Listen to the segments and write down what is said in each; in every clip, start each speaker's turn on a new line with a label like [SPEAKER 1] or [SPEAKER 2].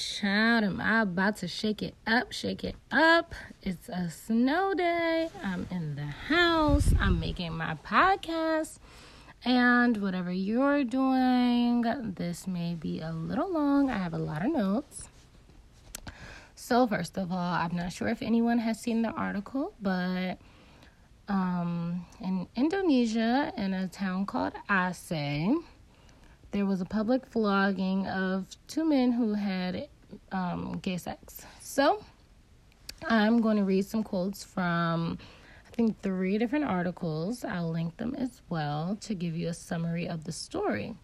[SPEAKER 1] child, am I about to shake it up, shake it up. It's a snow day. I'm in the house. I'm making my podcast. And whatever you're doing, this may be a little long. I have a lot of notes. So, first of all, I'm not sure if anyone has seen the article, but um, in Indonesia, in a town called Aceh, there was a public flogging of two men who had um, gay sex. So, I'm going to read some quotes from, I think, three different articles. I'll link them as well to give you a summary of the story.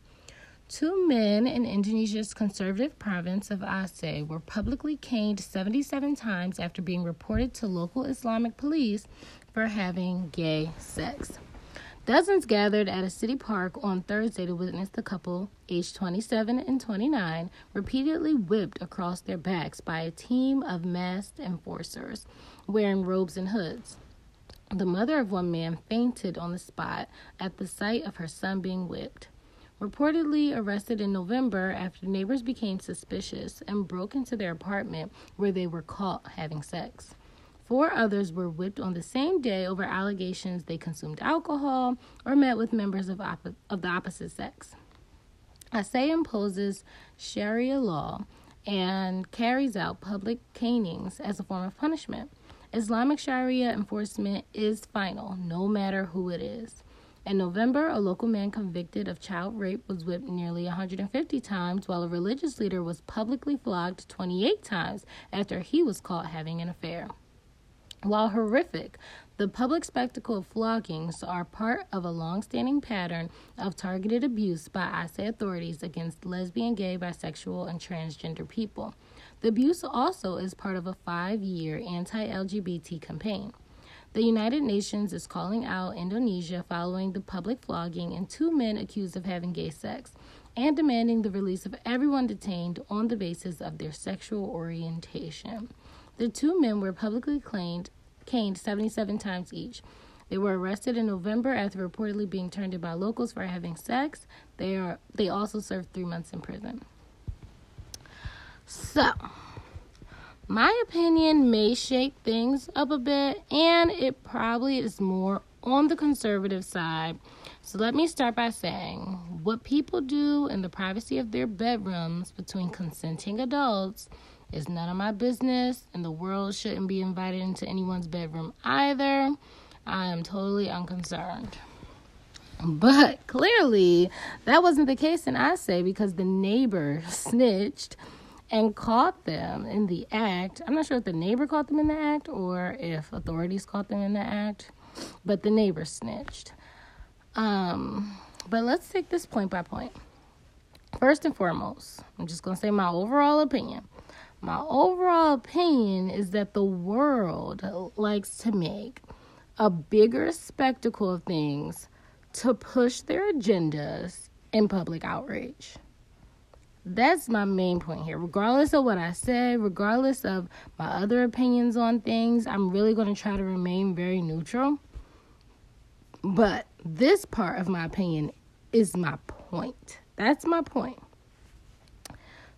[SPEAKER 1] Two men in Indonesia's conservative province of Aceh were publicly caned 77 times after being reported to local Islamic police for having gay sex. Dozens gathered at a city park on Thursday to witness the couple, aged 27 and 29, repeatedly whipped across their backs by a team of masked enforcers wearing robes and hoods. The mother of one man fainted on the spot at the sight of her son being whipped. Reportedly arrested in November after neighbors became suspicious and broke into their apartment where they were caught having sex. Four others were whipped on the same day over allegations they consumed alcohol or met with members of, op- of the opposite sex. Aceh imposes Sharia law and carries out public canings as a form of punishment. Islamic Sharia enforcement is final, no matter who it is. In November, a local man convicted of child rape was whipped nearly 150 times, while a religious leader was publicly flogged 28 times after he was caught having an affair. While horrific, the public spectacle of floggings are part of a long-standing pattern of targeted abuse by Aceh authorities against lesbian, gay, bisexual, and transgender people. The abuse also is part of a five-year anti-LGBT campaign. The United Nations is calling out Indonesia following the public flogging and two men accused of having gay sex and demanding the release of everyone detained on the basis of their sexual orientation. The two men were publicly claimed caned 77 times each. They were arrested in November after reportedly being turned in by locals for having sex. They are they also served 3 months in prison. So, my opinion may shake things up a bit and it probably is more on the conservative side. So let me start by saying what people do in the privacy of their bedrooms between consenting adults it's none of my business, and the world shouldn't be invited into anyone's bedroom either. I am totally unconcerned. But clearly, that wasn't the case in Aceh because the neighbor snitched and caught them in the act. I'm not sure if the neighbor caught them in the act or if authorities caught them in the act, but the neighbor snitched. Um, but let's take this point by point. First and foremost, I'm just going to say my overall opinion. My overall opinion is that the world likes to make a bigger spectacle of things to push their agendas in public outrage. That's my main point here. Regardless of what I say, regardless of my other opinions on things, I'm really going to try to remain very neutral. But this part of my opinion is my point. That's my point.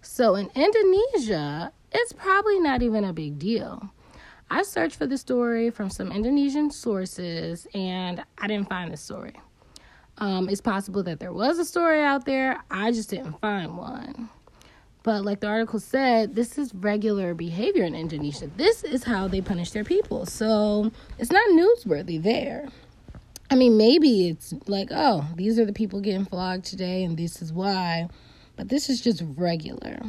[SPEAKER 1] So in Indonesia, it's probably not even a big deal. I searched for the story from some Indonesian sources and I didn't find the story. Um, it's possible that there was a story out there, I just didn't find one. But, like the article said, this is regular behavior in Indonesia. This is how they punish their people. So, it's not newsworthy there. I mean, maybe it's like, oh, these are the people getting flogged today, and this is why. But this is just regular.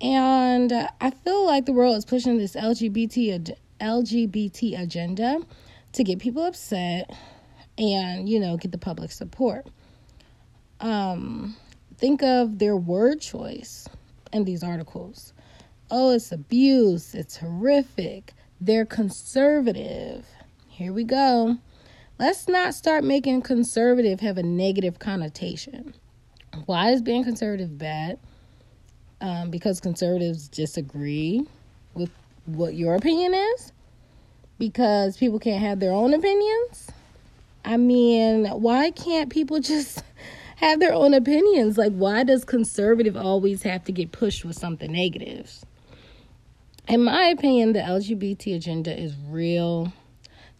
[SPEAKER 1] And I feel like the world is pushing this LGBT LGBT agenda to get people upset and, you know, get the public support. Um, think of their word choice in these articles. Oh, it's abuse, it's horrific, they're conservative. Here we go. Let's not start making conservative have a negative connotation. Why is being conservative bad? um, because conservatives disagree with what your opinion is because people can't have their own opinions. I mean, why can't people just have their own opinions. Like, why does conservative always have to get pushed with something negative? In my opinion, the LGBT agenda is real.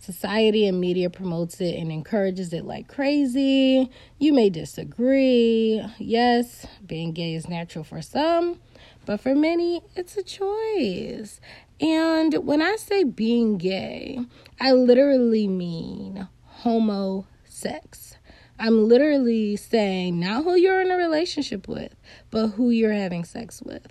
[SPEAKER 1] Society and media promotes it and encourages it like crazy. You may disagree. Yes, being gay is natural for some, but for many, it's a choice. And when I say being gay, I literally mean homo sex. I'm literally saying not who you're in a relationship with, but who you're having sex with.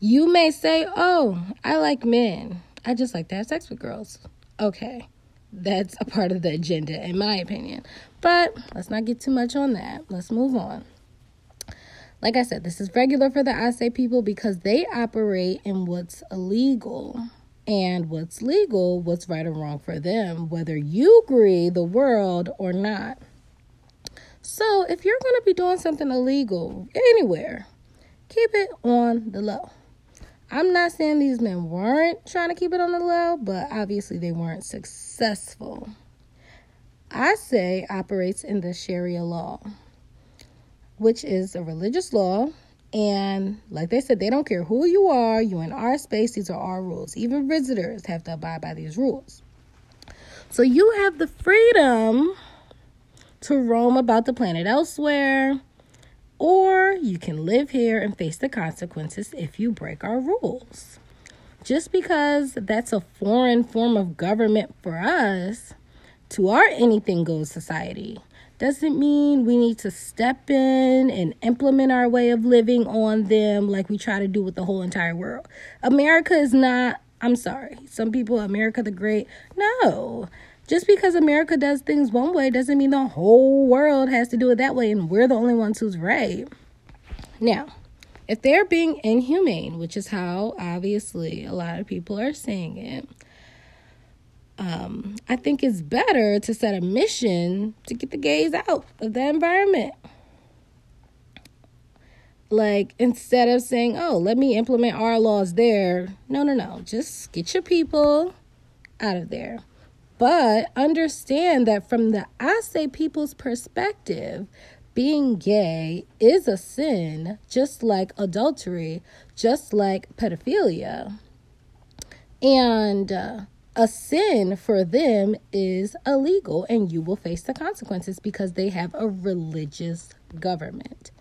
[SPEAKER 1] You may say, Oh, I like men. I just like to have sex with girls. Okay, that's a part of the agenda, in my opinion. But let's not get too much on that. Let's move on. Like I said, this is regular for the Aceh people because they operate in what's illegal and what's legal, what's right or wrong for them, whether you agree the world or not. So if you're going to be doing something illegal anywhere, keep it on the low. I'm not saying these men weren't trying to keep it on the low, but obviously they weren't successful. Aceh operates in the Sharia law, which is a religious law. And like they said, they don't care who you are, you in our space, these are our rules. Even visitors have to abide by these rules. So you have the freedom to roam about the planet elsewhere or you can live here and face the consequences if you break our rules. Just because that's a foreign form of government for us, to our anything goes society, doesn't mean we need to step in and implement our way of living on them like we try to do with the whole entire world. America is not, I'm sorry, some people, America the Great. No, just because America does things one way doesn't mean the whole world has to do it that way and we're the only ones who's right. Now, if they're being inhumane, which is how obviously a lot of people are saying it, um, I think it's better to set a mission to get the gays out of the environment. Like, instead of saying, oh, let me implement our laws there, no, no, no, just get your people out of there. But understand that from the Aceh people's perspective, being gay is a sin, just like adultery, just like pedophilia. And uh, a sin for them is illegal, and you will face the consequences because they have a religious government.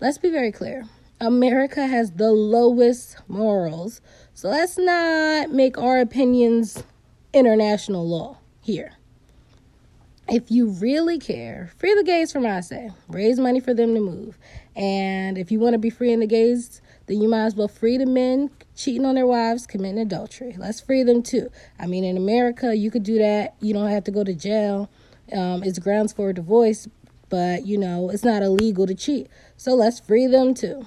[SPEAKER 1] Let's be very clear America has the lowest morals, so let's not make our opinions international law here. If you really care, free the gays from Aceh. Raise money for them to move. And if you want to be free freeing the gays, then you might as well free the men cheating on their wives, committing adultery. Let's free them too. I mean, in America, you could do that. You don't have to go to jail. Um, it's grounds for a divorce, but you know, it's not illegal to cheat. So let's free them too.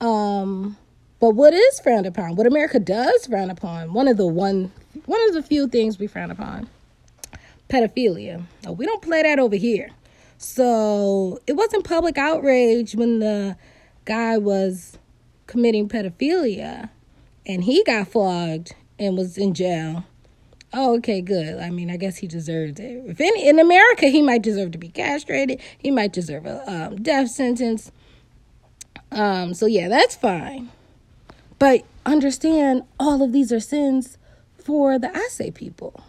[SPEAKER 1] Um, but what is frowned upon? What America does frown upon? One of the one one of the few things we frown upon. Pedophilia. We don't play that over here. So it wasn't public outrage when the guy was committing pedophilia and he got flogged and was in jail. Oh, okay, good. I mean, I guess he deserves it. If any in America, he might deserve to be castrated. He might deserve a um, death sentence. Um, so yeah, that's fine. But understand all of these are sins for the Aceh people.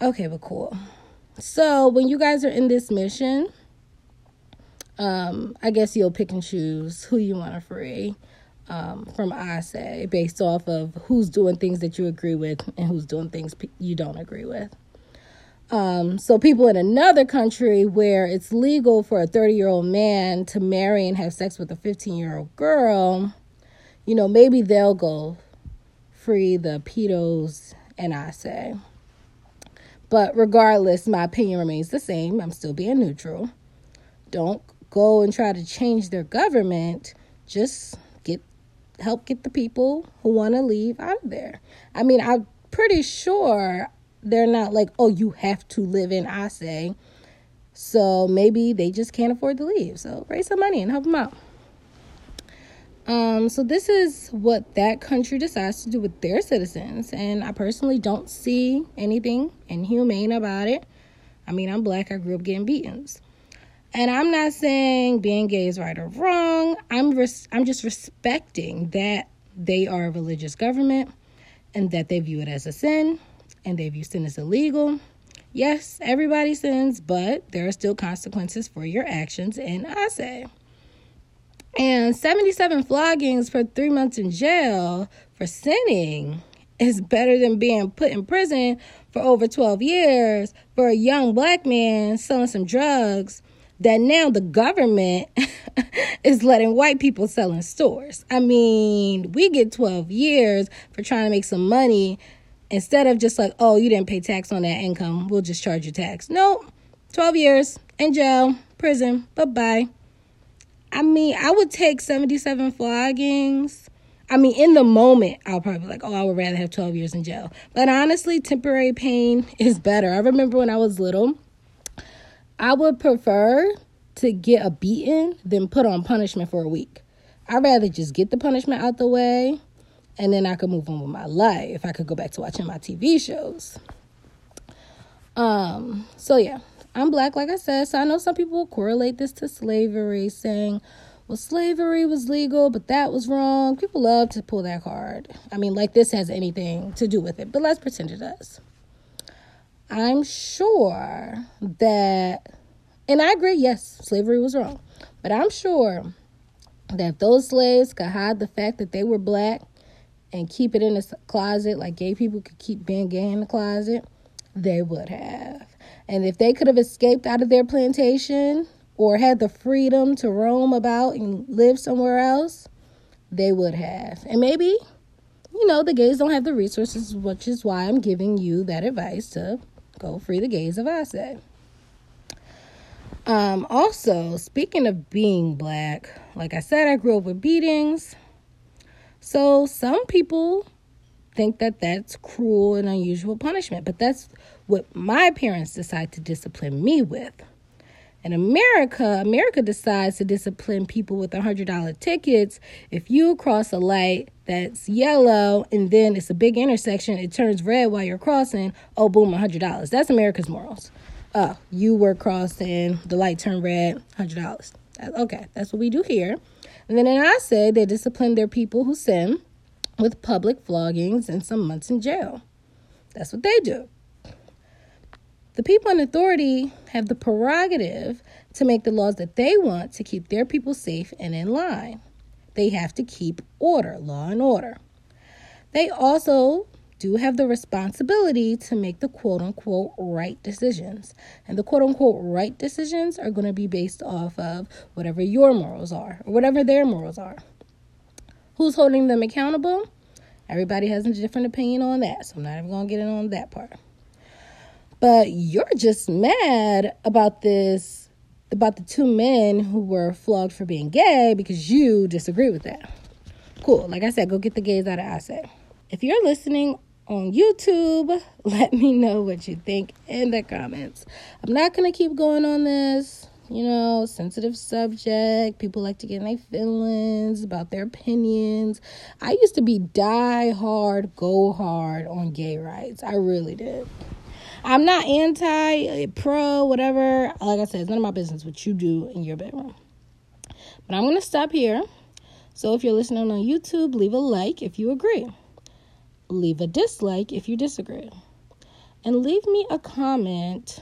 [SPEAKER 1] Okay, but cool. So when you guys are in this mission, um, I guess you'll pick and choose who you want to free um, from Aceh based off of who's doing things that you agree with and who's doing things you don't agree with. Um, so people in another country where it's legal for a 30 year old man to marry and have sex with a 15 year old girl, you know, maybe they'll go free the pedos and Aceh. But regardless, my opinion remains the same. I'm still being neutral. Don't go and try to change their government. Just get help get the people who want to leave out of there. I mean, I'm pretty sure they're not like, oh, you have to live in Aceh. So maybe they just can't afford to leave. So raise some money and help them out. Um, so this is what that country decides to do with their citizens, and I personally don't see anything inhumane about it. I mean, I'm black, I grew up getting beatings. And I'm not saying being gay is right or wrong. I'm res- I'm just respecting that they are a religious government and that they view it as a sin and they view sin as illegal. Yes, everybody sins, but there are still consequences for your actions, and Aceh. And 77 floggings for three months in jail for sinning is better than being put in prison for over 12 years for a young black man selling some drugs that now the government is letting white people sell in stores. I mean, we get 12 years for trying to make some money instead of just like, oh, you didn't pay tax on that income, we'll just charge you tax. Nope. 12 years in jail, prison, bye bye. I mean, I would take 77 floggings. I mean, in the moment, I'll probably be like, oh, I would rather have 12 years in jail. But honestly, temporary pain is better. I remember when I was little, I would prefer to get a beating than put on punishment for a week. I'd rather just get the punishment out the way and then I could move on with my life. If I could go back to watching my TV shows. Um, so yeah, I'm black, like I said. So I know some people correlate this to slavery, saying, well, slavery was legal, but that was wrong. People love to pull that card. I mean, like this has anything to do with it, but let's pretend it does. I'm sure that, and I agree, yes, slavery was wrong, but I'm sure that those slaves could hide the fact that they were black and keep it in a closet like gay people could keep being gay in the closet, they would have. And if they could have escaped out of their plantation or had the freedom to roam about and live somewhere else, they would have. And maybe, you know, the gays don't have the resources, which is why I'm giving you that advice to Go free the gays of I. Um, also, speaking of being black, like I said, I grew up with beatings. So some people think that that's cruel and unusual punishment, but that's what my parents decide to discipline me with. In America, America decides to discipline people with $100 tickets. If you cross a light that's yellow and then it's a big intersection, it turns red while you're crossing, oh, boom, $100. That's America's morals. Oh, you were crossing, the light turned red, $100. Okay, that's what we do here. And then I said they discipline their people who sin with public floggings and some months in jail. That's what they do. The people in authority have the prerogative to make the laws that they want to keep their people safe and in line. They have to keep order, law and order. They also do have the responsibility to make the quote unquote right decisions. And the quote unquote right decisions are going to be based off of whatever your morals are or whatever their morals are. Who's holding them accountable? Everybody has a different opinion on that, so I'm not even going to get in on that part. But you're just mad about this, about the two men who were flogged for being gay because you disagree with that. Cool. Like I said, go get the gays out of Aceh. If you're listening on YouTube, let me know what you think in the comments. I'm not going to keep going on this you know, sensitive subject. People like to get in their feelings about their opinions. I used to be die hard, go hard on gay rights. I really did. I'm not anti, eh, pro, whatever. Like I said, it's none of my business what you do in your bedroom. But I'm going to stop here. So if you're listening on YouTube, leave a like if you agree. Leave a dislike if you disagree. And leave me a comment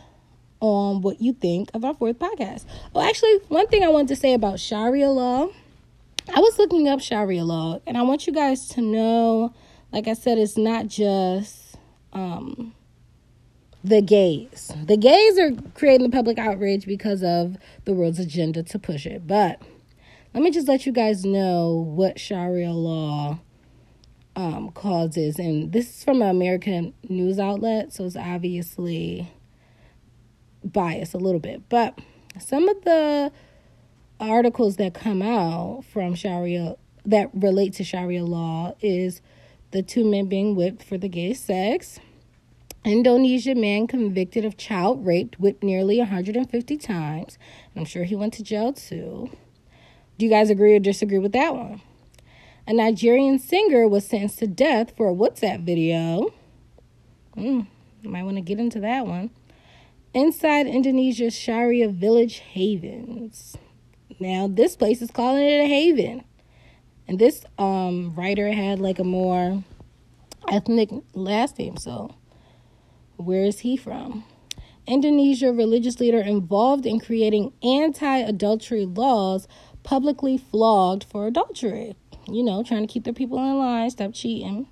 [SPEAKER 1] on what you think of our fourth podcast. Oh, actually, one thing I wanted to say about Sharia law. I was looking up Sharia law, and I want you guys to know, like I said, it's not just um, the gays. The gays are creating the public outrage because of the world's agenda to push it. But let me just let you guys know what Sharia law um, causes. And this is from an American news outlet, so it's obviously biased a little bit. But some of the articles that come out from Sharia that relate to Sharia law is the two men being whipped for the gay sex Indonesia man convicted of child rape whipped nearly 150 times. I'm sure he went to jail too. Do you guys agree or disagree with that one? A Nigerian singer was sentenced to death for a WhatsApp video. Mm, might want to get into that one. Inside Indonesia's Sharia village havens. Now, this place is calling it a haven. And this um, writer had like a more ethnic last name, so where is he from? Indonesia religious leader involved in creating anti adultery laws publicly flogged for adultery. You know, trying to keep their people in line, stop cheating.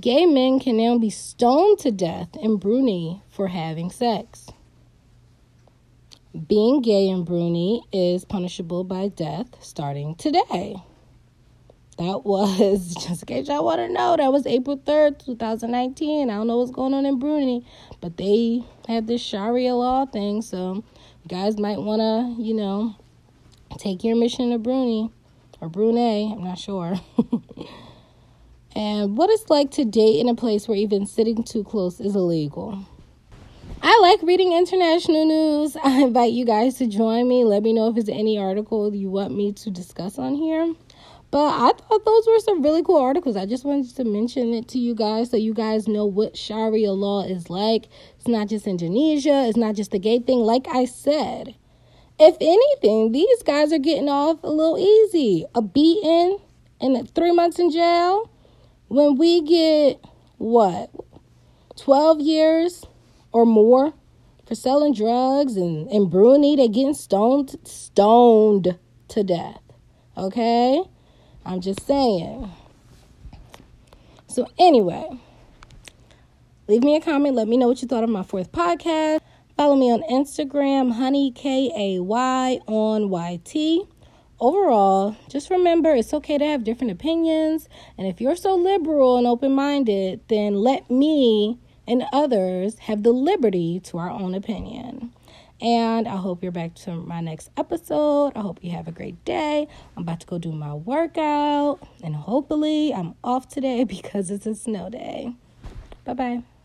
[SPEAKER 1] Gay men can now be stoned to death in Brunei for having sex. Being gay in Brunei is punishable by death starting today. That was, just in case y'all want to know, that was April 3rd, 2019. I don't know what's going on in Brunei, but they have this Sharia law thing, so you guys might want to, you know, take your mission to Brunei or Brunei, I'm not sure. and what it's like to date in a place where even sitting too close is illegal. I like reading international news. I invite you guys to join me. Let me know if there's any article you want me to discuss on here. But I thought those were some really cool articles. I just wanted to mention it to you guys so you guys know what Sharia law is like. It's not just Indonesia, it's not just the gay thing. Like I said, if anything, these guys are getting off a little easy. A beating and three months in jail. When we get what? 12 years or more for selling drugs and and Brunei they're getting stoned stoned to death. Okay? I'm just saying. So anyway, leave me a comment. Let me know what you thought of my fourth podcast. Follow me on Instagram, honey K A Y on YT. Overall, just remember it's okay to have different opinions. And if you're so liberal and open minded, then let me and others have the liberty to our own opinion. And I hope you're back to my next episode. I hope you have a great day. I'm about to go do my workout, and hopefully, I'm off today because it's a snow day. Bye bye.